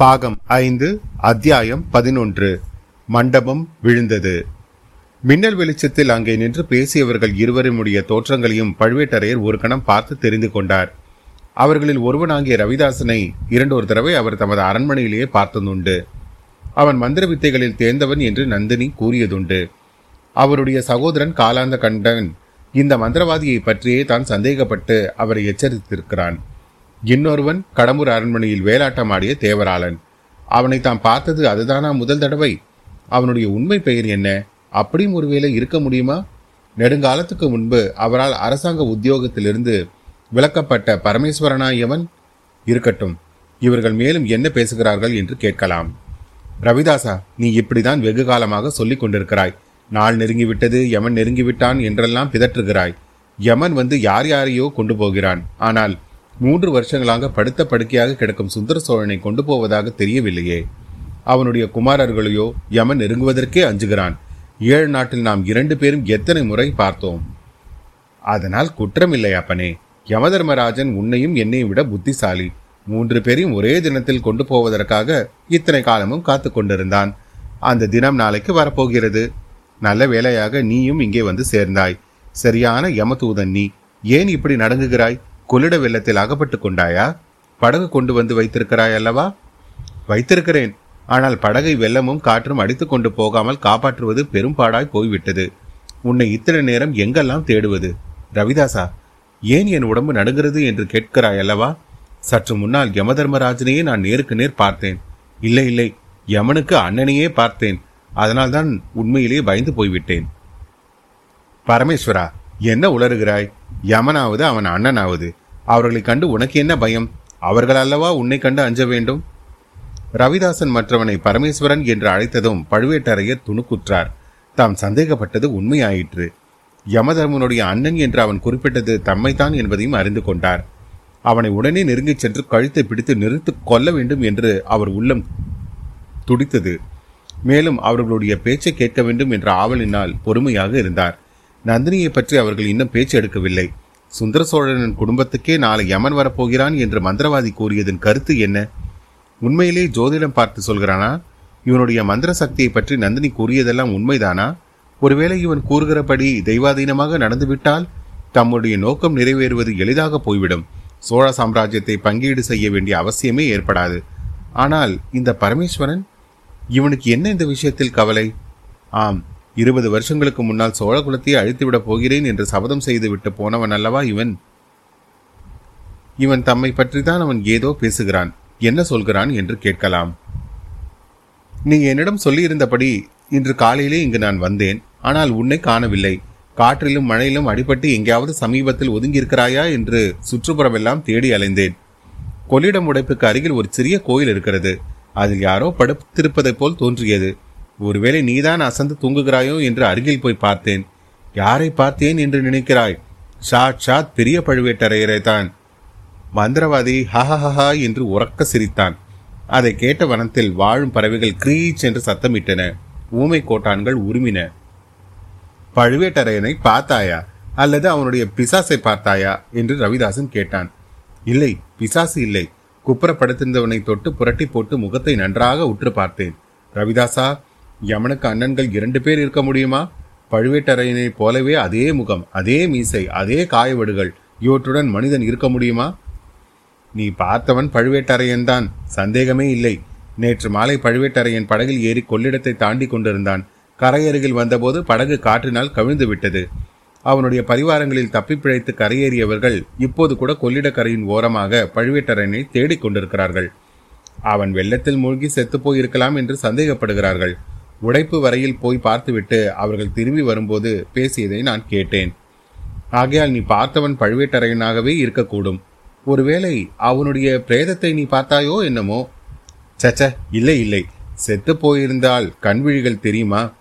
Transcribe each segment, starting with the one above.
பாகம் ஐந்து அத்தியாயம் பதினொன்று. மண்டபம் விழுந்தது. மின்னல் வெளிச்சத்தில் அங்கே நின்று பேசியவர்கள் இருவருமுடைய தோற்றங்களையும் பழுவேட்டரையர் ஒரு கணம் பார்த்து தெரிந்து கொண்டார். அவர்களில் ஒருவனாகிய ரவிதாசனை இரண்டொரு தடவை அவர் தமது அரண்மனையிலேயே பார்த்ததுண்டு. அவன் மந்திர வித்தைகளில் தேர்ந்தவன் என்று நந்தினி கூறியதுண்டு. அவருடைய சகோதரன் காலாந்த கண்டன் இந்த மந்திரவாதியை பற்றியே தான் சந்தேகப்பட்டு அவரை எச்சரித்திருக்கிறான். இன்னொருவன் கடம்பூர் அரண்மனையில் வேலாட்டம் ஆடிய தேவராளன். அவனை தாம் பார்த்தது அதுதானா முதல் தடவை? அவனுடைய உண்மை பெயர் என்ன? அப்படியும் ஒருவேளை இருக்க முடியுமா? நெடுங்காலத்துக்கு முன்பு அவரால் அரசாங்க உத்தியோகத்திலிருந்து விலக்கப்பட்ட பரமேஸ்வரனாயவன் இருக்கட்டும். இவர்கள் மேலும் என்ன பேசுகிறார்கள் என்று கேட்கலாம். ரவிதாசா நீ இப்படிதான் வெகு காலமாக சொல்லிக் கொண்டிருக்கிறாய். நாள் நெருங்கிவிட்டது யமன் நெருங்கிவிட்டான் என்றெல்லாம் பிதற்றுகிறாய். யமன் வந்து யார் யாரையோ கொண்டு போகிறான். ஆனால் மூன்று வருஷங்களாக படுத்த படுக்கையாக கிடக்கும் சுந்தர சோழனை கொண்டு போவதாக தெரியவில்லையே. அவனுடைய குமாரர்களையோ யமன் நெருங்குவதற்கே அஞ்சுகிறான். ஏழு நாட்டில் நாம் இரண்டு பேரும் எத்தனை முறை பார்த்தோம். அதனால் குற்றமில்லை அப்பனே. யமதர்மராஜன் உன்னையும் என்னையும் விட புத்திசாலி. மூன்று பேரையும் ஒரே தினத்தில் கொண்டு போவதற்காக இத்தனை காலமும் காத்து கொண்டிருந்தான். அந்த தினம் நாளைக்கு வரப்போகிறது. நல்ல வேலையாக நீயும் இங்கே வந்து சேர்ந்தாய். சரியான யமதூதன் நீ. ஏன் இப்படி நடங்குகிறாய்? கொள்ளிட வெள்ளத்தில் அகப்பட்டு கொண்டாயா? படகு கொண்டு வந்து வைத்திருக்கிறாய் அல்லவா? வைத்திருக்கிறேன். ஆனால் படகை வெள்ளமும் காற்றும் அடித்து கொண்டு போகாமல் காப்பாற்றுவது பெரும்பாடாய் போய்விட்டது. உன்னை இத்தனை நேரம் எங்கெல்லாம் தேடுவது? ரவிதாசா ஏன் என் உடம்பு நடுங்கிறது என்று கேட்கிறாய் அல்லவா? சற்று முன்னால் யமதர்மராஜனையே நான் நேருக்கு நேர் பார்த்தேன். இல்லை இல்லை யமனுக்கு அண்ணனையே பார்த்தேன். அதனால்தான் உண்மையிலேயே பயந்து போய்விட்டேன். பரமேஸ்வரா என்ன உளறுகிறாய்? யமனாவது அவன் அண்ணனாவது. அவர்களை கண்டு உனக்கு என்ன பயம்? அவர்கள் அல்லவா உன்னை கண்டு அஞ்ச வேண்டும்? ரவிதாசன் மற்றவனை பரமேஸ்வரன் என்று அழைத்ததும் பழுவேட்டரையர் துணுக்குற்றார். தாம் சந்தேகப்பட்டது உண்மையாயிற்று. யமதர்மனுடைய அண்ணன் என்று அவன் குறிப்பிட்டது தம்மைத்தான் என்பதையும் அறிந்து கொண்டார். அவனை உடனே நெருங்கிச் சென்று கழுத்தை பிடித்து நிறுத்து கொல்ல வேண்டும் என்று அவர் உள்ளம் துடித்தது. மேலும் அவர்களுடைய பேச்சை கேட்க வேண்டும் என்ற ஆவலினால் பொறுமையாக இருந்தார். நந்தினியை பற்றி அவர்கள் இன்னும் பேச்சு எடுக்கவில்லை. சுந்தர சோழனின் குடும்பத்துக்கே நாளை யமன் வரப்போகிறான் என்று மந்திரவாதி கூறியதன் கருத்து என்ன? உண்மையிலே ஜோதிடம் பார்த்து சொல்கிறானா? இவனுடைய மந்திர சக்தியை பற்றி நந்தினி கூறியதெல்லாம் உண்மைதானா? ஒருவேளை இவன் கூறுகிறபடி தெய்வாதீனமாக நடந்துவிட்டால் தம்முடைய நோக்கம் நிறைவேறுவது எளிதாக போய்விடும். சோழ சாம்ராஜ்யத்தை பங்கீடு செய்ய வேண்டிய அவசியமே ஏற்படாது. ஆனால் இந்த பரமேஸ்வரன் இவனுக்கு என்ன இந்த விஷயத்தில் கவலை? ஆம் இருபது வருஷங்களுக்கு முன்னால் சோழகுலத்தையே அழித்துவிடப் போகிறேன் என்று சபதம் செய்துவிட்டு போனவன் அல்லவா இவன்? இவன் தம்மை பற்றித்தான் அவன் ஏதோ பேசுகிறான். என்ன சொல்கிறான் என்று கேட்கலாம். நீ என்னிடம் சொல்லியிருந்தபடி இன்று காலையிலே இங்கு நான் வந்தேன். ஆனால் உன்னை காணவில்லை. காற்றிலும் மழையிலும் அடிபட்டு எங்கேயாவது சமீபத்தில் ஒதுங்கியிருக்கிறாயா என்று சுற்றுப்புறமெல்லாம் தேடி அலைந்தேன். கொள்ளிடம் உடைப்புக்கு அருகில் ஒரு சிறிய கோயில் இருக்கிறது. அதில் யாரோ படுத்திருப்பதைப் போல் தோன்றியது. ஒருவேளை நீதான் அசந்து தூங்குகிறாயோ என்று அருகில் போய் பார்த்தேன். யாரை பார்த்தேன் என்று நினைக்கிறாய்? ஷாத் ஷாத் பெரிய பழுவேட்டரையரை தான். மந்திரவாதி ஹஹஹா என்று உறக்க சிரித்தான். அதை கேட்ட வனத்தில் வாழும் பறவைகள் கிரீச் என்று சத்தமிட்டன. ஊமை கோட்டான்கள் உருமின. பழுவேட்டரையனை பார்த்தாயா? அல்லது அவனுடைய பிசாசை பார்த்தாயா? என்று ரவிதாசன் கேட்டான். இல்லை பிசாசு இல்லை. குப்புறப்படுத்திருந்தவனை தொட்டு புரட்டி போட்டு முகத்தை நன்றாக உற்று பார்த்தேன். ரவிதாசா யமனுக்கு அண்ணன்கள் இரண்டு பேர் இருக்க முடியுமா? பழுவேட்டரையனைப் போலவே அதே முகம் அதே மீசை அதே காயவடுகள் இவற்றுடன் மனிதன் இருக்க முடியுமா? நீ பார்த்தவன் பழுவேட்டரையன் தான் சந்தேகமே இல்லை. நேற்று மாலை பழுவேட்டரையன் படகில் ஏறி கொள்ளிடத்தை தாண்டி கொண்டிருந்தான். கரையருகில் வந்தபோது படகு காற்றினால் கவிழ்ந்து விட்டது. அவனுடைய பரிவாரங்களில் தப்பி பிழைத்து கரையேறியவர்கள் இப்போது கூட கொள்ளிடக்கரையின் ஓரமாக பழுவேட்டரையனை தேடிக் கொண்டிருக்கிறார்கள். அவன் வெள்ளத்தில் மூழ்கி செத்துப்போயிருக்கலாம் என்று சந்தேகப்படுகிறார்கள். உடைப்பு வரையில் போய் பார்த்துவிட்டு அவர்கள் திரும்பி வரும்போது பேசியதை நான் கேட்டேன். ஆகையால் நீ பார்த்தவன் பழுவேட்டரையனாகவே இருக்கக்கூடும். ஒருவேளை அவனுடைய பிரேதத்தை நீ பார்த்தாயோ என்னமோ? சச்ச இல்லை இல்லை. செத்து போயிருந்தால் கண்விழிகள் தெரியுமா?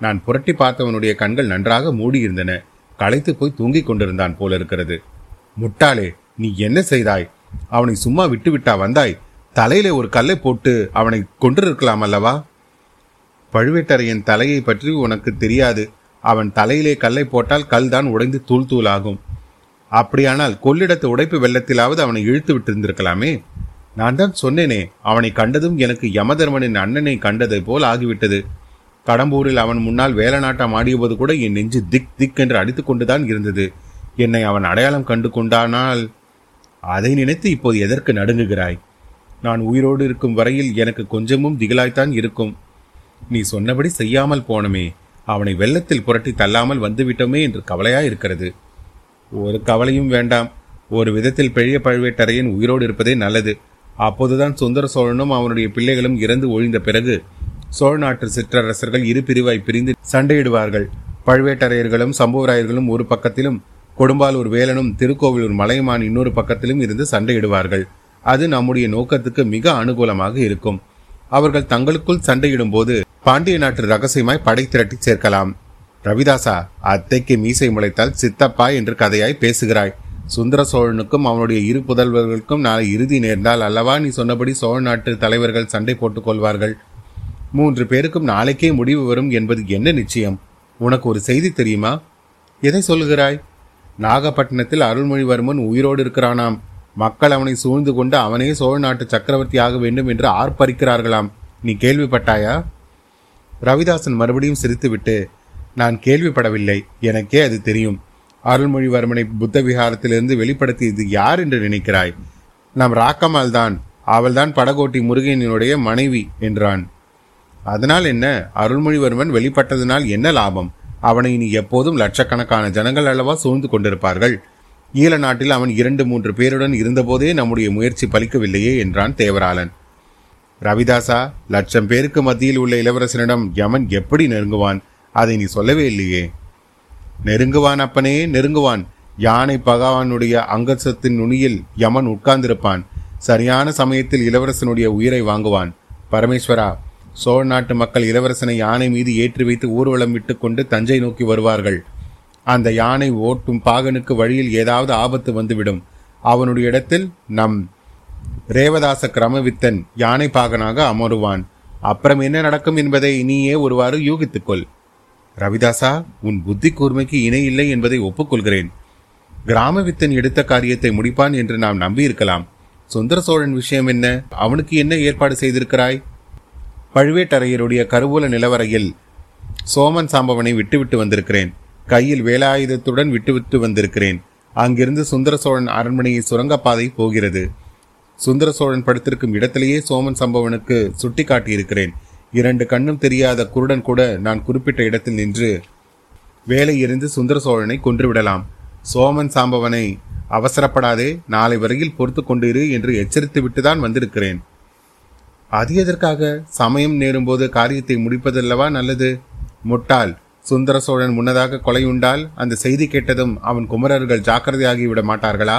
நான் புரட்டி பார்த்தவனுடைய கண்கள் நன்றாக மூடியிருந்தன. களைத்து போய் தூங்கிக் கொண்டிருந்தான் போல இருக்கிறது முட்டாளே நீ என்ன செய்தாய்? அவனை சும்மா விட்டுவிட்டா வந்தாய்? தலையிலே ஒரு கல்லை போட்டு அவனை கொண்டிருக்கலாம் அல்லவா? பழுவேட்டரையன் தலையை பற்றி உனக்கு தெரியாது. அவன் தலையிலே கல்லை போட்டால் கல் தான் உடைந்து தூள் தூளாகும். அப்படியானால் கொள்ளிடத்து உடைப்பு வெள்ளத்திலாவது அவனை இழுத்து விட்டிருந்திருக்கலாமே? நான் தான் சொன்னேனே அவனை கண்டதும் எனக்கு யமதர்மனின் அண்ணனை கண்டதை போல் ஆகிவிட்டது. கடம்பூரில் அவன் முன்னால் வேலநாட்டம் ஆடியபோது கூட என் நெஞ்சு திக் திக் என்று அடித்து கொண்டுதான் இருந்தது. என்னை அவன் அடையாளம் கண்டு கொண்டானால்? அதை நினைத்து இப்போது எதற்கு நடுங்குகிறாய்? நான் உயிரோடு இருக்கும் வரையில் எனக்கு கொஞ்சமும் திகிலாய்த்தான் இருக்கும். நீ சொன்னபடி செய்யாமல் போனமே. அவனை வெள்ளத்தில் புரட்டி தள்ளாமல் வந்துவிட்டோமே என்று கவலையா இருக்கிறது ஒரு கவலையும் வேண்டாம். ஒரு விதத்தில் பெரிய பழுவேட்டரையன் உயிரோடு இருப்பதே நல்லது. அப்போதுதான் சுந்தர சோழனும் அவனுடைய பிள்ளைகளும் இறந்து ஒழிந்த பிறகு சோழ நாட்டு சிற்றரசர்கள் இரு பிரிவாய் பிரிந்து சண்டையிடுவார்கள். பழுவேட்டரையர்களும் சம்புவராயர்களும் ஒரு பக்கத்திலும் கொடும்பாலூர் வேலனும் திருக்கோவிலூர் மலையமான் இன்னொரு பக்கத்திலும் இருந்து சண்டையிடுவார்கள். அது நம்முடைய நோக்கத்துக்கு மிக அனுகூலமாக இருக்கும். அவர்கள் தங்களுக்குள் சண்டையிடும் போது பாண்டிய நாட்டு ரகசியமாய் படை திரட்டி சேர்க்கலாம். ரவிதாசா அத்தைக்கு மீசை முளைத்தால் சித்தப்பா என்று கதையாய் பேசுகிறாய். சுந்தர சோழனுக்கும் அவனுடைய இரு புதல்வர்களுக்கும் நாளை இறுதி நேர்ந்தால் அல்லவா நீ சொன்னபடி சோழ நாட்டு தலைவர்கள் சண்டை போட்டுக் கொள்வார்கள்? மூன்று பேருக்கும் நாளைக்கே முடிவு வரும் என்பது என்ன நிச்சயம்? உனக்கு ஒரு செய்தி தெரியுமா? எதை சொல்லுகிறாய்? நாகப்பட்டினத்தில் அருள்மொழிவர்மன் உயிரோடு இருக்கிறானாம். மக்கள் அவனை சூழ்ந்து கொண்டு அவனே சோழ நாட்டு சக்கரவர்த்தி ஆக வேண்டும் என்று ஆர்ப்பரிக்கிறார்களாம். நீ கேள்விப்பட்டாயா? ரவிதாசன் மறுபடியும் சிரித்துவிட்டு நான் கேள்விப்படவில்லை. எனக்கே அது தெரியும். அருள்மொழிவர்மனை புத்த விகாரத்திலிருந்து வெளிப்படுத்தியது யார் என்று நினைக்கிறாய்? நம் ராக்கம்மாள் தான். அவள்தான் படகோட்டி முருகனினுடைய மனைவி என்றான். அதனால் என்ன? அருள்மொழிவர்மன் வெளிப்பட்டதனால் என்ன லாபம்? அவனை இனி எப்போதும் லட்சக்கணக்கான ஜனங்கள் அல்லவா சூழ்ந்து கொண்டிருப்பார்கள்? ஈழ நாட்டில் அவன் இரண்டு மூன்று பேருடன் இருந்தபோதே நம்முடைய முயற்சி பலிக்கவில்லையே என்றான் தேவராளன். ரவிதாசா லட்சம் பேருக்கு மத்தியில் உள்ள இளவரசனிடம் யமன் எப்படி நெருங்குவான்? அதை நீ சொல்லவே இல்லையே. நெருங்குவான் அப்பனே நெருங்குவான். யானை பகவானுடைய அங்கசத்தின் நுனியில் யமன் உட்கார்ந்திருப்பான். சரியான சமயத்தில் இளவரசனுடைய உயிரை வாங்குவான். பரமேஸ்வரா சோழ நாட்டு மக்கள் இளவரசனை யானை மீது ஏற்றி வைத்து ஊர்வலம் விட்டு கொண்டு தஞ்சை நோக்கி வருவார்கள். அந்த யானை ஓட்டும் பாகனுக்கு வழியில் ஏதாவது ஆபத்து வந்துவிடும். அவனுடைய இடத்தில் நம் ரேவதாச கிரமவித்தன் யானை பாகனாக அமருவான். அப்புறம் என்ன நடக்கும் என்பதை நீயே ஒருவாறு யூகித்துக்கொள். ரவிதாசா உன் புத்தி கூர்மைக்கு இணை இல்லை என்பதை ஒப்புக்கொள்கிறேன். கிராமவித்தன் எடுத்த காரியத்தை முடிப்பான் என்று நாம் நம்பியிருக்கலாம். சுந்தர சோழன் விஷயம் என்ன? அவனுக்கு என்ன ஏற்பாடு செய்திருக்கிறாய்? பழுவேட்டரையருடைய கருவூல நிலவரையில் சோமன் சாம்பவனை விட்டுவிட்டு வந்திருக்கிறேன். கையில் வேலாயுதத்துடன் விட்டுவிட்டு வந்திருக்கிறேன். அங்கிருந்து சுந்தர சோழன் அரண்மனையை சுரங்கப்பாதை போகிறது. சுந்தர சோழன் படுத்திருக்கும் இடத்திலேயே சோமன் சம்பவனுக்கு சுட்டி காட்டியிருக்கிறேன் இரண்டு கண்ணும் தெரியாத குருடன் கூட நான் குறிப்பிட்ட இடத்தில் நின்று வேலை இருந்து சுந்தர சோழனை கொன்றுவிடலாம். சோமன் சாம்பவனை அவசரப்படாதே நாளை வரையில் பொறுத்து கொண்டிரு என்று எச்சரித்து விட்டுதான் வந்திருக்கிறேன். அது எதற்காக? சமயம் நேரும்போது காரியத்தை முடிப்பதல்லவா நல்லது? முட்டாள் சுந்தர சோழன் முன்னதாக கொலையுண்டால் அந்த செய்தி கேட்டதும் அவன் குமரர்கள் ஜாக்கிரதையாகி விட மாட்டார்களா?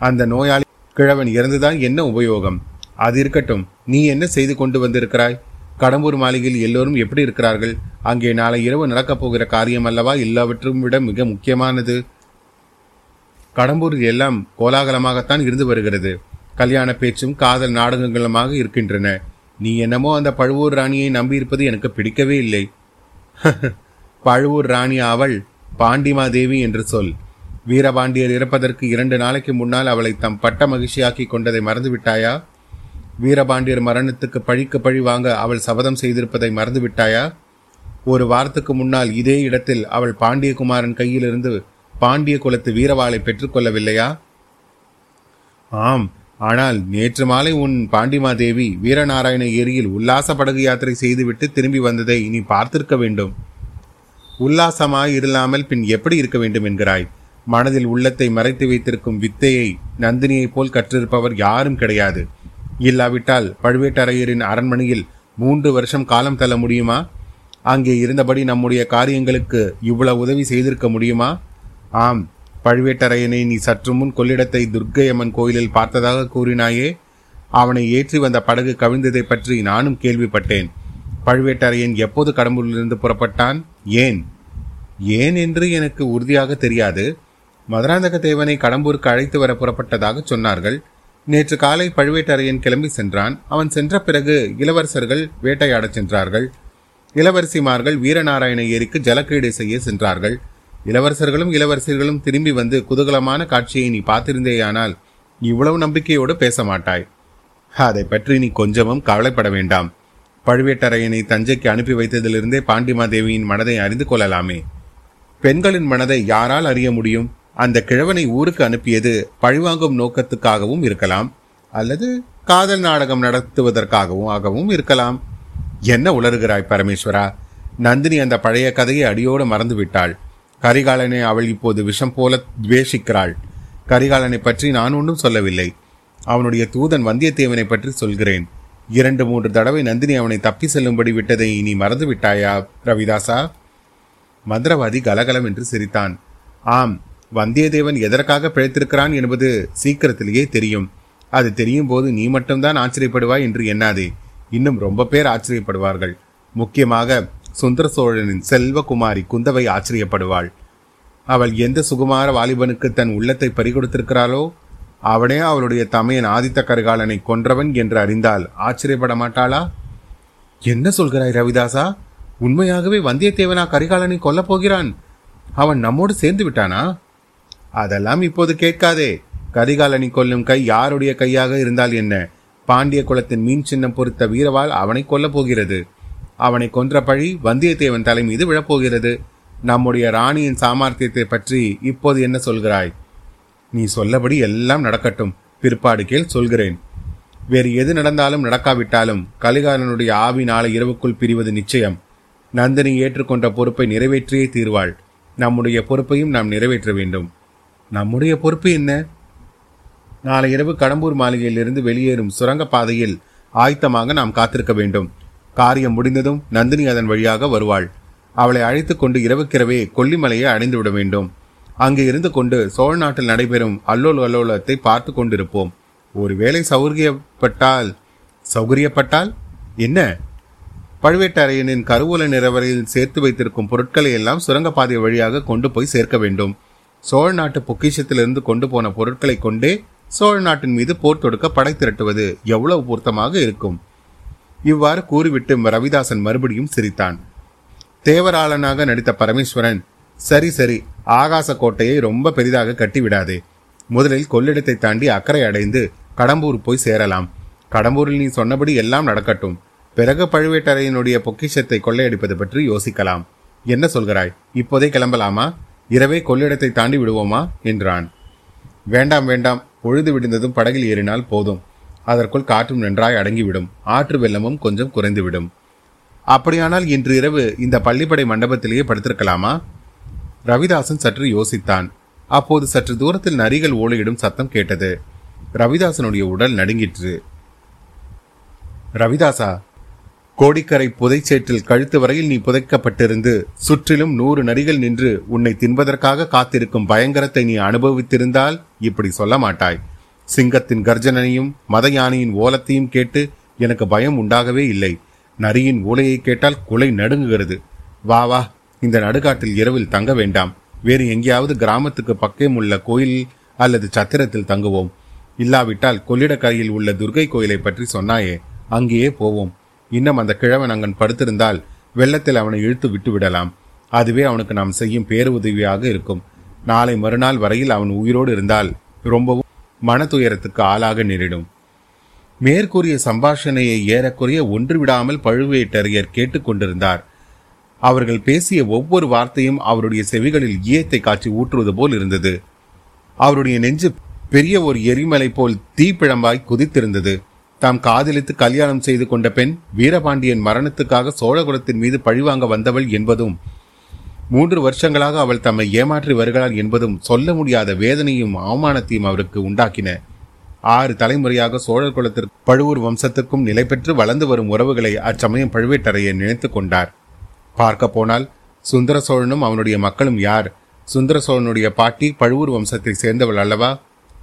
அந்த நோயாளி கிழவன் இறந்துதான் என்ன உபயோகம்? அது இருக்கட்டும். நீ என்ன செய்து கொண்டு வந்திருக்கிறாய்? கடம்பூர் மாளிகையில் எல்லோரும் எப்படி இருக்கிறார்கள்? அங்கே நாளை இரவு நடக்கப் போகிற காரியம் அல்லவா? எல்லாவற்றும் விட மிக முக்கியமானது. கடம்பூரில் எல்லாம் கோலாகலமாகத்தான் இருந்து வருகிறது. கல்யாண பேச்சும் காதல் நாடகங்களுமாக இருக்கின்றன. நீ என்னமோ அந்த பழுவூர் ராணியை நம்பியிருப்பது எனக்கு பிடிக்கவே இல்லை. பழுவூர் ராணி அவள் பாண்டிமாதேவி என்று சொல். வீரபாண்டியர் இறப்பதற்கு இரண்டு நாளைக்கு முன்னால் அவளை தம் பட்ட மகிழ்ச்சியாக்கி கொண்டதை மறந்துவிட்டாயா? வீரபாண்டியர் மரணத்துக்கு பழிக்கு பழி வாங்க அவள் சபதம் செய்திருப்பதை மறந்துவிட்டாயா? ஒரு வாரத்துக்கு முன்னால் இதே இடத்தில் அவள் பாண்டியகுமாரன் கையிலிருந்து பாண்டிய குலத்து வீரவாளை பெற்றுக்கொள்ளவில்லையா? ஆம் ஆனால் நேற்று மாலை உன் பாண்டிமாதேவி வீரநாராயண ஏரியில் உல்லாச படகு யாத்திரை செய்துவிட்டு திரும்பி வந்ததை நீ பார்த்திருக்க வேண்டும். உல்லாசமாய் இல்லாமல் பின் எப்படி இருக்க வேண்டும் என்கிறாய்? மனதில் உள்ளத்தை மறைத்து வைத்திருக்கும் வித்தையை நந்தினியைப் போல் கற்றிருப்பவர் யாரும் கிடையாது. இல்லாவிட்டால் பழுவேட்டரையரின் அரண்மனையில் மூன்று வருஷம் காலம் தள்ள முடியுமா? அங்கே இருந்தபடி நம்முடைய காரியங்களுக்கு இவ்வளவு உதவி செய்திருக்க முடியுமா? ஆம் பழுவேட்டரையனை நீ சற்று முன் கொள்ளிடத்தை துர்க்கையம்மன் கோயிலில் பார்த்ததாக கூறினாயே. அவனை ஏற்றி வந்த படகு கவிழ்ந்ததை பற்றி நானும் கேள்விப்பட்டேன். பழுவேட்டரையன் எப்போது கடம்பூரிலிருந்து புறப்பட்டான்? ஏன்? ஏன் என்று எனக்கு உறுதியாக தெரியாது. மதுராந்தகத்தேவனை கடம்பூருக்கு அழைத்து வர புறப்பட்டதாக சொன்னார்கள். நேற்று காலை பழுவேட்டரையன் கிளம்பி சென்றான். அவன் சென்ற பிறகு இளவரசர்கள் வேட்டையாடச் சென்றார்கள். இளவரசிமார்கள் வீரநாராயண ஏரிக்கு ஜலக்கிரீடை செய்ய சென்றார்கள். இளவரசர்களும் இளவரசர்களும் திரும்பி வந்து குதூகலமான காட்சியை நீ பார்த்திருந்தேயானால் இவ்வளவு நம்பிக்கையோடு பேச மாட்டாய். அதை பற்றி நீ கொஞ்சமும் கவலைப்பட வேண்டாம். பழுவேட்டரையனை தஞ்சைக்கு அனுப்பி வைத்ததிலிருந்தே பாண்டிமாதேவியின் மனதை அறிந்து கொள்ளலாமே. பெண்களின் மனதை யாரால் அறிய முடியும்? அந்த கிழவனை ஊருக்கு அனுப்பியது பழிவாங்கும் நோக்கத்துக்காகவும் இருக்கலாம் அல்லது காதல் நாடகம் நடத்துவதற்காகவும் ஆகவும் இருக்கலாம். என்ன உளறுகிறாய் பரமேஸ்வரா? நந்தினி அந்த பழைய கதையை அடியோடு மறந்து விட்டாள் கரிகாலனை அவள் இப்போது விஷம் போல துவேஷிக்கிறாள். கரிகாலனை பற்றி நான் ஒன்றும் சொல்லவில்லை. அவனுடைய தூதன் வந்தியத்தேவனை பற்றி சொல்கிறேன். இரண்டு மூன்று தடவை நந்தினி அவனை தப்பி செல்லும்படி விட்டதை நீ மறந்து விட்டாயா ரவிதாசா? மந்திரவாதி கலகலம் என்று சிரித்தான். ஆம் வந்தியத்தேவன் எதற்காக பிழைத்திருக்கிறான் என்பது சீக்கிரத்திலேயே தெரியும். அது தெரியும் போது நீ மட்டும்தான் ஆச்சரியப்படுவாய் என்று எண்ணாதே. இன்னும் ரொம்ப பேர் ஆச்சரியப்படுவார்கள். முக்கியமாக சுந்தர சோழனின் செல்வகுமாரி குந்தவை ஆச்சரியப்படுவாள். அவள் எந்த சுகுமார வாலிபனுக்கு தன் உள்ளத்தை பறிகொடுத்திருக்கிறாளோ அவனே அவளுடைய தமையன் ஆதித்த கரிகாலனை கொன்றவன் என்று அறிந்தால் ஆச்சரியப்பட மாட்டாளா? என்ன சொல்கிறாய் ரவிதாசா? உண்மையாகவே வந்தியத்தேவனா கரிகாலனை கொல்லப் போகிறான்? அவன் நம்மோடு சேர்ந்து விட்டானா? அதெல்லாம் இப்போது கேட்காதே. கரிகாலனை கொல்லும் கை யாருடைய கையாக இருந்தால் என்ன? பாண்டிய குலத்தின் மீன் சின்னம் பொறுத்த வீரவால் அவனை கொல்லப் போகிறது. அவனை கொன்ற பழி வந்தியத்தேவன் தலை மீது விழப்போகிறது. நம்முடைய ராணியின் சாமர்த்தியத்தை பற்றி இப்போது என்ன சொல்கிறாய்? நீ சொல்லபடி எல்லாம் நடக்கட்டும். பிற்பாடு கேள் சொல்கிறேன். வேறு எது நடந்தாலும் நடக்காவிட்டாலும் கலிகாலனுடைய ஆவி நாளை இரவுக்குள் பிரிவது நிச்சயம். நந்தினி ஏற்றுக்கொண்ட பொறுப்பை நிறைவேற்றியே தீர்வாள். நம்முடைய பொறுப்பையும் நாம் நிறைவேற்ற வேண்டும். நம்முடைய பொறுப்பு என்ன? நாளை இரவு கடம்பூர் மாளிகையிலிருந்து வெளியேறும் சுரங்கப்பாதையில் ஆயத்தமாக நாம் காத்திருக்க வேண்டும். காரியம் முடிந்ததும் நந்தினி அதன் வழியாக வருவாள். அவளை அழைத்துக்கொண்டு இரவுக்கிரவே கொல்லிமலையை அடைந்து விட வேண்டும். அங்கே இருந்து கொண்டு சோழ நாட்டில் நடைபெறும் அல்லோல் அல்லோலத்தை பார்த்து கொண்டிருப்போம். ஒருவேளை சௌகரியப்பட்டால் சௌகரியப்பட்டால் என்ன? பழுவேட்டரையனின் கருவூல நிறவரையில் சேர்த்து வைத்திருக்கும் பொருட்களை எல்லாம் சுரங்கப்பாதை வழியாக கொண்டு போய் சேர்க்க வேண்டும். சோழ நாட்டு பொக்கிஷத்திலிருந்து கொண்டு போன பொருட்களை கொண்டே சோழ நாட்டின் மீது போர் தொடுக்க படை திரட்டுவது எவ்வளவு பொருத்தமாக இருக்கும்? இவ்வாறு கூறிவிட்டு ரவிதாசன் மறுபடியும் சிரித்தான். தேவராளனாக நடித்த பரமேஸ்வரன் சரி சரி ஆகாச கோட்டையை ரொம்ப பெரிதாக கட்டிவிடாதே. முதலில் கொள்ளிடத்தை தாண்டி அக்கறை அடைந்து கடம்பூர் போய் சேரலாம். கடம்பூரில் நீ சொன்னபடி எல்லாம் நடக்கட்டும். பிறகு பழுவேட்டரையனுடைய பொக்கிஷத்தை கொள்ளையடிப்பது பற்றி யோசிக்கலாம். என்ன சொல்கிறாய்? இப்போதே கிளம்பலாமா? இரவே கொள்ளிடத்தை தாண்டி விடுவோமா? என்றான். வேண்டாம் வேண்டாம். பொழுது விடுந்ததும் படகில் ஏறினால் போதும். அதற்குள் காற்றும் நன்றாய் அடங்கிவிடும். ஆற்று வெள்ளமும் கொஞ்சம் குறைந்துவிடும். அப்படியானால் இன்று இரவு இந்த பள்ளிப்படை மண்டபத்திலேயே படுத்திருக்கலாமா? ரவிதாசன் சற்று யோசித்தான். அப்போது சற்று தூரத்தில் நரிகள் ஓலையிடும் சத்தம் கேட்டது. ரவிதாசனுடைய உடல் நடுங்கிற்று. ரவிதாசா கோடிக்கரை புதைச்சேற்றில் கழுத்து வரையில் நீ புதைக்கப்பட்டிருந்து சுற்றிலும் நூறு நரிகள் நின்று உன்னை தின்பதற்காக காத்திருக்கும் பயங்கரத்தை நீ அனுபவித்திருந்தால் இப்படி சொல்ல மாட்டாய். சிங்கத்தின் கர்ஜனையும் மத யானையின் ஓலத்தையும் கேட்டு எனக்கு பயம் உண்டாகவே இல்லை. நரியின் ஓலையை கேட்டால் குலை நடுங்குகிறது. வா வா இந்த நடுகாட்டில் இரவில் தங்க வேண்டாம். வேறு எங்கேயாவது கிராமத்துக்கு பக்கம் உள்ள கோயில் அல்லது சத்திரத்தில் தங்குவோம். இல்லாவிட்டால் கொள்ளிடக்கரையில் உள்ள துர்கை கோயிலை பற்றி சொன்னாயே அங்கேயே போவோம். இன்னும் அந்த கிழவன் அங்கன் படுத்திருந்தால் வெள்ளத்தில் அவனை இழுத்து விட்டு விடலாம் அதுவே அவனுக்கு நாம் செய்யும் பேருதவியாக இருக்கும். நாளை மறுநாள் வரையில் அவன் உயிரோடு இருந்தால் ரொம்பவும் மன துயரத்துக்கு ஆளாக நேரிடும். மேற்கூறிய சம்பாஷணையை ஏறக்குறைய ஒன்று விடாமல் பழுவேட்டரையர் கேட்டுக்கொண்டிருந்தார். அவர்கள் பேசிய ஒவ்வொரு வார்த்தையும் அவருடைய செவிகளில் ஈயத்தை காட்சி ஊற்றுவது போல் இருந்தது. அவருடைய நெஞ்சு பெரிய ஒரு எரிமலை போல் தீப்பிழம்பாய் குதித்திருந்தது. தாம் காதலித்து கல்யாணம் செய்து கொண்ட பெண் வீரபாண்டியன் மரணத்துக்காக சோழகுலத்தின் மீது பழிவாங்க வந்தவள் என்பதும் மூன்று வருஷங்களாக அவள் தம்மை ஏமாற்றி வருகிறாள் என்பதும் சொல்ல முடியாத வேதனையும் அவமானத்தையும் அவருக்கு உண்டாக்கின. ஆறு தலைமுறையாக சோழர் குலத்திற்கு பழுவூர் வம்சத்துக்கும் நிலை பெற்று வளர்ந்து வரும் உறவுகளை அச்சமயம் பழுவேட்டரையர் நினைத்து கொண்டார். பார்க்க போனால் சுந்தர சோழனும் அவனுடைய மக்களும் யார்? சுந்தர சோழனுடைய பாட்டி பழுவூர் வம்சத்தை சேர்ந்தவள் அல்லவா?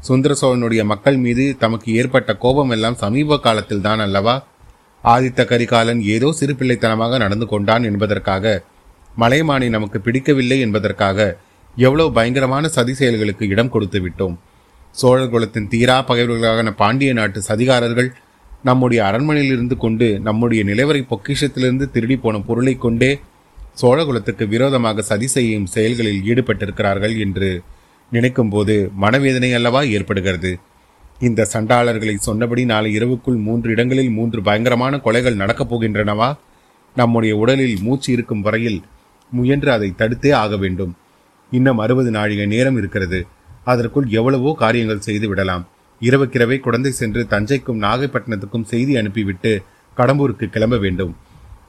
சுந்தர சோழனுடைய மக்கள் மீது தமக்கு ஏற்பட்ட கோபம் எல்லாம் சமீப காலத்தில் தான் அல்லவா? ஆதித்த கரிகாலன் ஏதோ சிறு பிள்ளைத்தனமாக நடந்து கொண்டான் என்பதற்காக மலைமானி நமக்கு பிடிக்கவில்லை என்பதற்காக எவ்வளவு பயங்கரமான சதி செயல்களுக்கு இடம் கொடுத்து விட்டோம். சோழர் குலத்தின் தீரா பகைவர்களான பாண்டிய நாட்டு சதிகாரர்கள் நம்முடைய அரண்மனையில் இருந்து கொண்டு நம்முடைய நிலவரை பொக்கிஷத்திலிருந்து திருடி போன பொருளை கொண்டே சோழகுலத்துக்கு விரோதமாக சதி செய்யும் செயல்களில் ஈடுபட்டிருக்கிறார்கள் என்று நினைக்கும் போது மனவேதனை அல்லவா ஏற்படுகிறது? இந்த சண்டாளர்களை சொன்னபடி நாளை இரவுக்குள் மூன்று இடங்களில் மூன்று பயங்கரமான கொலைகள் நடக்கப் போகின்றனவா? நம்முடைய உடலில் மூச்சு இருக்கும் வரையில் முயன்று அதை தடுத்தே ஆக வேண்டும். இன்னும் அறுபது நாழிகை நேரம் இருக்கிறது. அதற்குள் எவ்வளவோ காரியங்கள் செய்து விடலாம். இரவுக்கிரவே குழந்தை சென்று தஞ்சைக்கும் நாகைப்பட்டினத்துக்கும் செய்தி அனுப்பிவிட்டு கடம்பூருக்கு கிளம்ப வேண்டும்.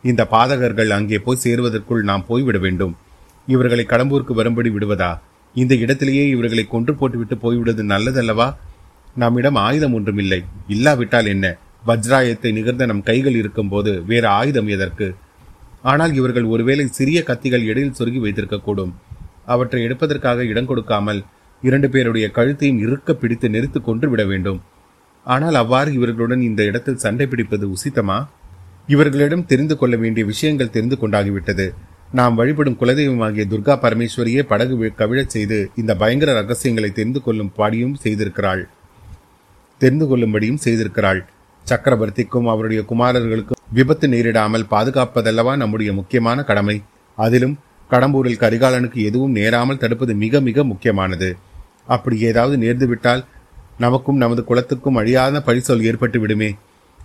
இந்த பாதகர்கள் அங்கே போய் சேருவதற்குள் நாம் போய்விட வேண்டும். இவர்களை கடம்பூருக்கு வரும்படி விடுவதா? இந்த இடத்திலேயே இவர்களை கொன்று போட்டுவிட்டு போய்விடுவது நல்லதல்லவா? நம்மிடம் ஆயுதம் ஒன்றும் இல்லை. இல்லாவிட்டால் என்ன? வஜ்ராயத்தை நிகர்ந்த நம் கைகள் இருக்கும்போது வேறு ஆயுதம் எதற்கு? ஆனால் இவர்கள் ஒருவேளை சிறிய கத்திகள் இடையில் சொருகி வைத்திருக்கக்கூடும். அவற்றை எடுப்பதற்காக இடம் கொடுக்காமல் இரண்டு பேருடைய கழுத்தையும் இறுக்க பிடித்து நெரித்து கொன்று விட வேண்டும். ஆனால் அவ்வாறு இவர்களுடன் இந்த இடத்தில் சண்டை பிடிப்பது உசித்தமா? இவர்களிடம் தெரிந்து கொள்ள வேண்டிய விஷயங்கள் தெரிந்து கொண்டாகிவிட்டது. நாம் வழிபடும் குலதெய்வமாகிய துர்கா பரமேஸ்வரியே படகு கவிழச் செய்து இந்த பயங்கர ரகசியங்களை தெரிந்து கொள்ளும் பாடியும் செய்திருக்கிறாள். தெரிந்து கொள்ளும்படியும் செய்திருக்கிறாள். சக்கரவர்த்திக்கும் அவருடைய குமாரர்களுக்கும் விபத்து நேரிடாமல் பாதுகாப்பதல்லவா நம்முடைய முக்கியமான கடமை. அதிலும் கடம்பூரில் கரிகாலனுக்கு எதுவும் நேராமல் தடுப்பது மிக மிக முக்கியமானது. அப்படி ஏதாவது நேர்ந்துவிட்டால் நமக்கும் நமது குலத்துக்கும் அழியாத பழிசொல் ஏற்பட்டு விடுமே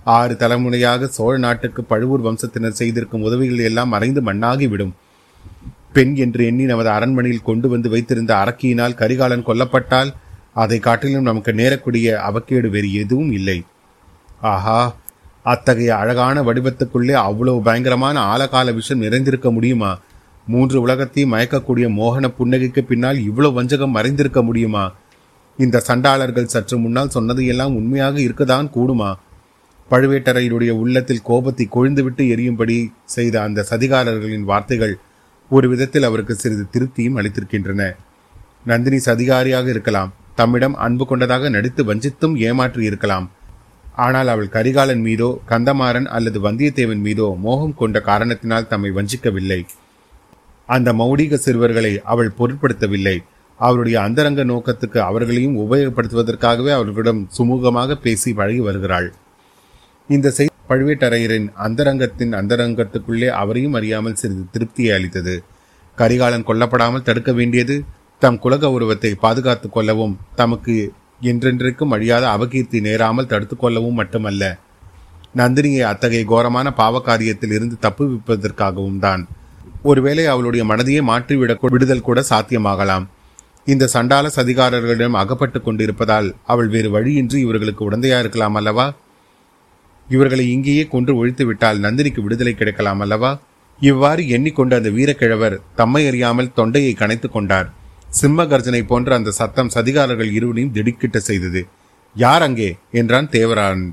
ஆறு தலைமுறையாக சோழ நாட்டுக்கு பழுவூர் வம்சத்தினர் செய்திருக்கும் உதவிகள் எல்லாம் மறைந்து மண்ணாகிவிடும். பெண் என்று எண்ணி நமது அரண்மனையில் கொண்டு வந்து வைத்திருந்த அரக்கியினால் கரிகாலன் கொல்லப்பட்டால் அதை காட்டிலும் நமக்கு நேரக்கூடிய அவக்கேடு வேறு எதுவும் இல்லை. ஆஹா! அத்தகைய அழகான வடிவத்துக்குள்ளே அவ்வளவு பயங்கரமான ஆழகால விஷம் நிறைந்திருக்க முடியுமா? மூன்று உலகத்தையும் மயக்கக்கூடிய மோகன புன்னகைக்கு பின்னால் இவ்வளவு வஞ்சகம் மறைந்திருக்க முடியுமா? இந்த சண்டாளர்கள் சற்று முன்னால் சொன்னது எல்லாம் உண்மையாக இருக்கதான் கூடுமா? பழுவேட்டரையருடைய உள்ளத்தில் கோபத்தை கொழுந்துவிட்டு எரியும்படி செய்த அந்த சதிகாரர்களின் வார்த்தைகள் ஒரு விதத்தில் அவருக்கு சிறிது திருப்தியும் அளித்திருக்கின்றன. நந்தினி சதிகாரியாக இருக்கலாம். தம்மிடம் அன்பு கொண்டதாக நடித்து வஞ்சித்தும் ஏமாற்றி இருக்கலாம். ஆனால் அவள் கரிகாலன் மீதோ கந்தமாறன் அல்லது வந்தியத்தேவன் மீதோ மோகம் கொண்ட காரணத்தினால் தம்மை வஞ்சிக்கவில்லை. அந்த மௌடிக சிறுவர்களை அவள் பொருட்படுத்தவில்லை. அவருடைய அந்தரங்க நோக்கத்துக்கு அவர்களையும் உபயோகப்படுத்துவதற்காகவே அவர்களிடம் சுமூகமாக பேசி பழகி வருகிறாள். இந்த செய்தி பழுவேட்டரையரின் அந்தரங்கத்தின் அந்தரங்கத்துக்குள்ளே அவரையும் அறியாமல் சிறிது திருப்தியை அளித்தது. கரிகாலன் கொல்லப்படாமல் தடுக்க வேண்டியது தம் குலக உருவத்தை பாதுகாத்துக் கொள்ளவும் தமக்கு என்றென்றைக்கும் அழியாத அவகீர்த்தி நேராமல் தடுத்துக் கொள்ளவும் மட்டுமல்ல நந்தினியை அத்தகைய கோரமான பாவகாரியத்தில் இருந்து தப்புவிப்பதற்காகவும் தான். ஒருவேளை அவளுடைய மனதையே மாற்றிவிட விடுதல் கூட சாத்தியமாகலாம். இந்த சண்டால சதிகாரர்களிடம் அகப்பட்டுக் கொண்டிருப்பதால் அவள் வேறு வழியின்றி இவர்களுக்கு உடந்தையா இருக்கலாம் அல்லவா? இவர்களை இங்கேயே கொன்று ஒழித்து விட்டால் நந்தினிக்கு விடுதலை கிடைக்கலாம் அல்லவா? இவ்வாறு எண்ணிக்கொண்ட அந்த வீரக்கிழவர் தம்மை அறியாமல் தொண்டையை கனைத்துக் கொண்டார். சிம்ம கர்ஜனை போன்ற அந்த சத்தம் சதிகாரர்கள் இருவரையும் திடுக்கிட்ட செய்தது. யார் அங்கே? என்றான் தேவரான்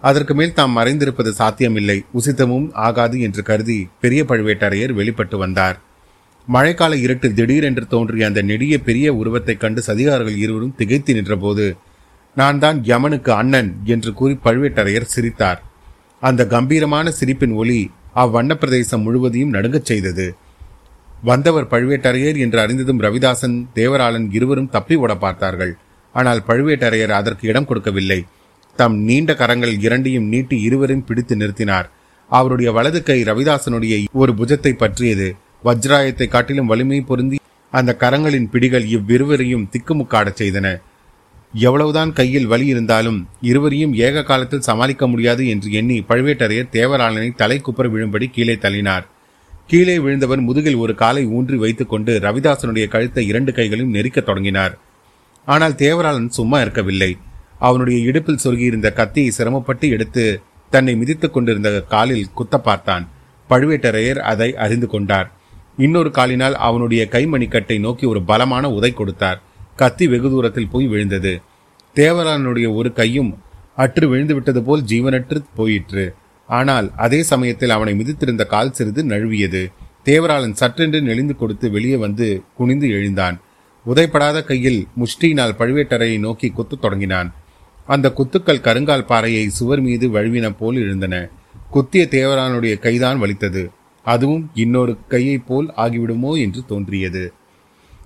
அதற்கு மேல் தாம் மறைந்திருப்பது சாத்தியமில்லை. உசிதமும் ஆகாது என்று கருதி பெரிய பழுவேட்டரையர் வெளிப்பட்டு வந்தார். மழைக்கால இருட்டில் திடீரென்று தோன்றிய அந்த நெடிய பெரிய உருவத்தைக் கண்டு சதிகாரர்கள் இருவரும் திகைத்து நின்றபோது நான் தான் யமனுக்கு அண்ணன் என்று கூறி பழுவேட்டரையர் சிரித்தார். அந்த கம்பீரமான சிரிப்பின் ஒலி அவ்வண்ண பிரதேசம் முழுவதையும் நடுங்கச் செய்தது. வந்தவர் பழுவேட்டரையர் என்று அறிந்ததும் ரவிதாசன் தேவராளன் இருவரும் தப்பி ஓட பார்த்தார்கள். ஆனால் பழுவேட்டரையர் அதற்கு இடம் கொடுக்கவில்லை. தம் நீண்ட கரங்கள் இரண்டையும் நீட்டி இருவரையும் பிடித்து நிறுத்தினார். அவருடைய வலது கை ரவிதாசனுடைய ஒரு புஜத்தை பற்றியது. வஜ்ராயத்தை காட்டிலும் வலிமை பொருந்தி அந்த கரங்களின் பிடிகள் இவ்விருவரையும் திக்குமுக்காடச் செய்தன. எவ்வளவுதான் கையில் வலி இருந்தாலும் இருவரையும் ஏக காலத்தில் சமாளிக்க முடியாது என்று எண்ணி பழுவேட்டரையர் தேவராளனை தலை குப்புற விழும்படி கீழே தள்ளினார். கீழே விழுந்தவர் முதுகில் ஒரு காலை ஊன்றி வைத்துக்கொண்டு ரவிதாசனுடைய கழுத்தை இரண்டு கைகளையும் நெரிக்கத் தொடங்கினார். ஆனால் தேவராளன் சும்மா இருக்கவில்லை. அவனுடைய இடுப்பில் சொருகியிருந்த கத்தியை சிரமப்பட்டு எடுத்து தன்னை மிதித்துக் கொண்டிருந்த காலில் குத்த பார்த்தான். பழுவேட்டரையர் அதை அறிந்து கொண்டார். இன்னொரு காலினால் அவனுடைய கைமணிக்கட்டை நோக்கி ஒரு பலமான உதை கொடுத்தார். கத்தி வெகு தூரத்தில் போய் விழுந்தது. தேவரானுடைய ஒரு கையும் அற்று விழுந்துவிட்டது போல் ஜீவனற்று போயிற்று. ஆனால் அதே சமயத்தில் அவனை மிதித்திருந்த கால் சிறிது நழுவியது. தேவராளன் சற்றென்று நெளிந்து கொடுத்து வெளியே வந்து குனிந்து எழுந்தான். உதைப்படாத கையில் முஷ்டியினால் பழுவேட்டரையை நோக்கி குத்து தொடங்கினான். அந்த குத்துக்கள் கருங்கால் பாறையை சுவர் மீது வழுவின போல் எழுந்தன. குத்திய தேவரானுடைய கைதான் வலித்தது. அதுவும் இன்னொரு கையைப் போல் ஆகிவிடுமோ என்று தோன்றியது.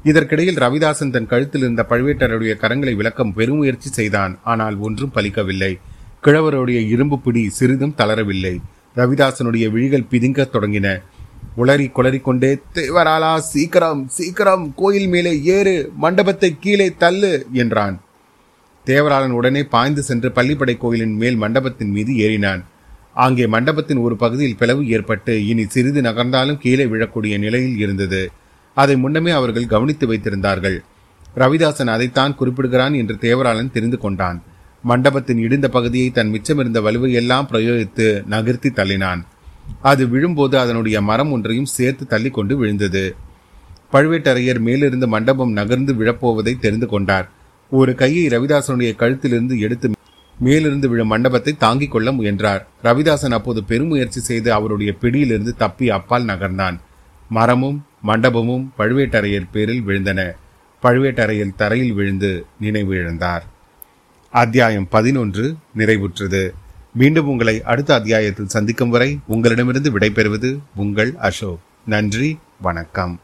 இதற்கிடையில் ரவிதாசன் தன் கழுத்தில் இருந்த பழுவேட்டருடைய கரங்களை விளக்கம் பெருமுயற்சி செய்தான். ஆனால் ஒன்றும் பலிக்கவில்லை. கிழவருடைய இரும்பு பிடி சிறிதும் தளரவில்லை. ரவிதாசனுடைய விழிகள் பிதுங்கத் தொடங்கின. உளறி குளறிக்கொண்டே தேவராலா சீக்கிரம் சீக்கிரம் கோயில் மேலே ஏறு மண்டபத்தை கீழே தள்ளு என்றான். தேவராளன் உடனே பாய்ந்து சென்று பள்ளிப்படை கோயிலின் மேல் மண்டபத்தின் மீது ஏறினான். அங்கே மண்டபத்தின் ஒரு பகுதியில் பிளவு ஏற்பட்டு இனி சிறிது நகர்ந்தாலும் கீழே விழக்கூடிய நிலையில் இருந்தது. அதை முன்னமே அவர்கள் கவனித்து வைத்திருந்தார்கள். ரவிதாசன் அதைத்தான் குறிப்பிடுகிறான் என்று தேவராளன் தெரிந்து கொண்டான். மண்டபத்தின் இடிந்த பகுதியை தன் மிச்சமிருந்த வலுவையெல்லாம் பிரயோகித்து நகர்த்தி தள்ளினான். அது விழும்போது அதனுடைய மரம் ஒன்றையும் சேர்த்து தள்ளி கொண்டு விழுந்தது. பழுவேட்டரையர் மேலிருந்து மண்டபம் நகர்ந்து விழப்போவதை தெரிந்து கொண்டார். ஒரு கையை ரவிதாசனுடைய கழுத்திலிருந்து எடுத்து மேலிருந்து விழும் மண்டபத்தை தாங்கிக் கொள்ள முயன்றார். ரவிதாசன் அப்போது பெருமுயற்சி செய்து அவருடைய பிடியிலிருந்து தப்பி அப்பால் நகர்ந்தான். மரமும் மண்டபமும் பழுவேட்டரையர் பேரில் விழுந்தன. பழுவேட்டரையர் தரையில் விழுந்து நினைவு இழந்தார். அத்தியாயம் பதினொன்று நிறைவுற்றது. மீண்டும் உங்களை அடுத்த அத்தியாயத்தில் சந்திக்கும் வரை உங்களிடமிருந்து விடைபெறுவது உங்கள் அசோக். நன்றி வணக்கம்.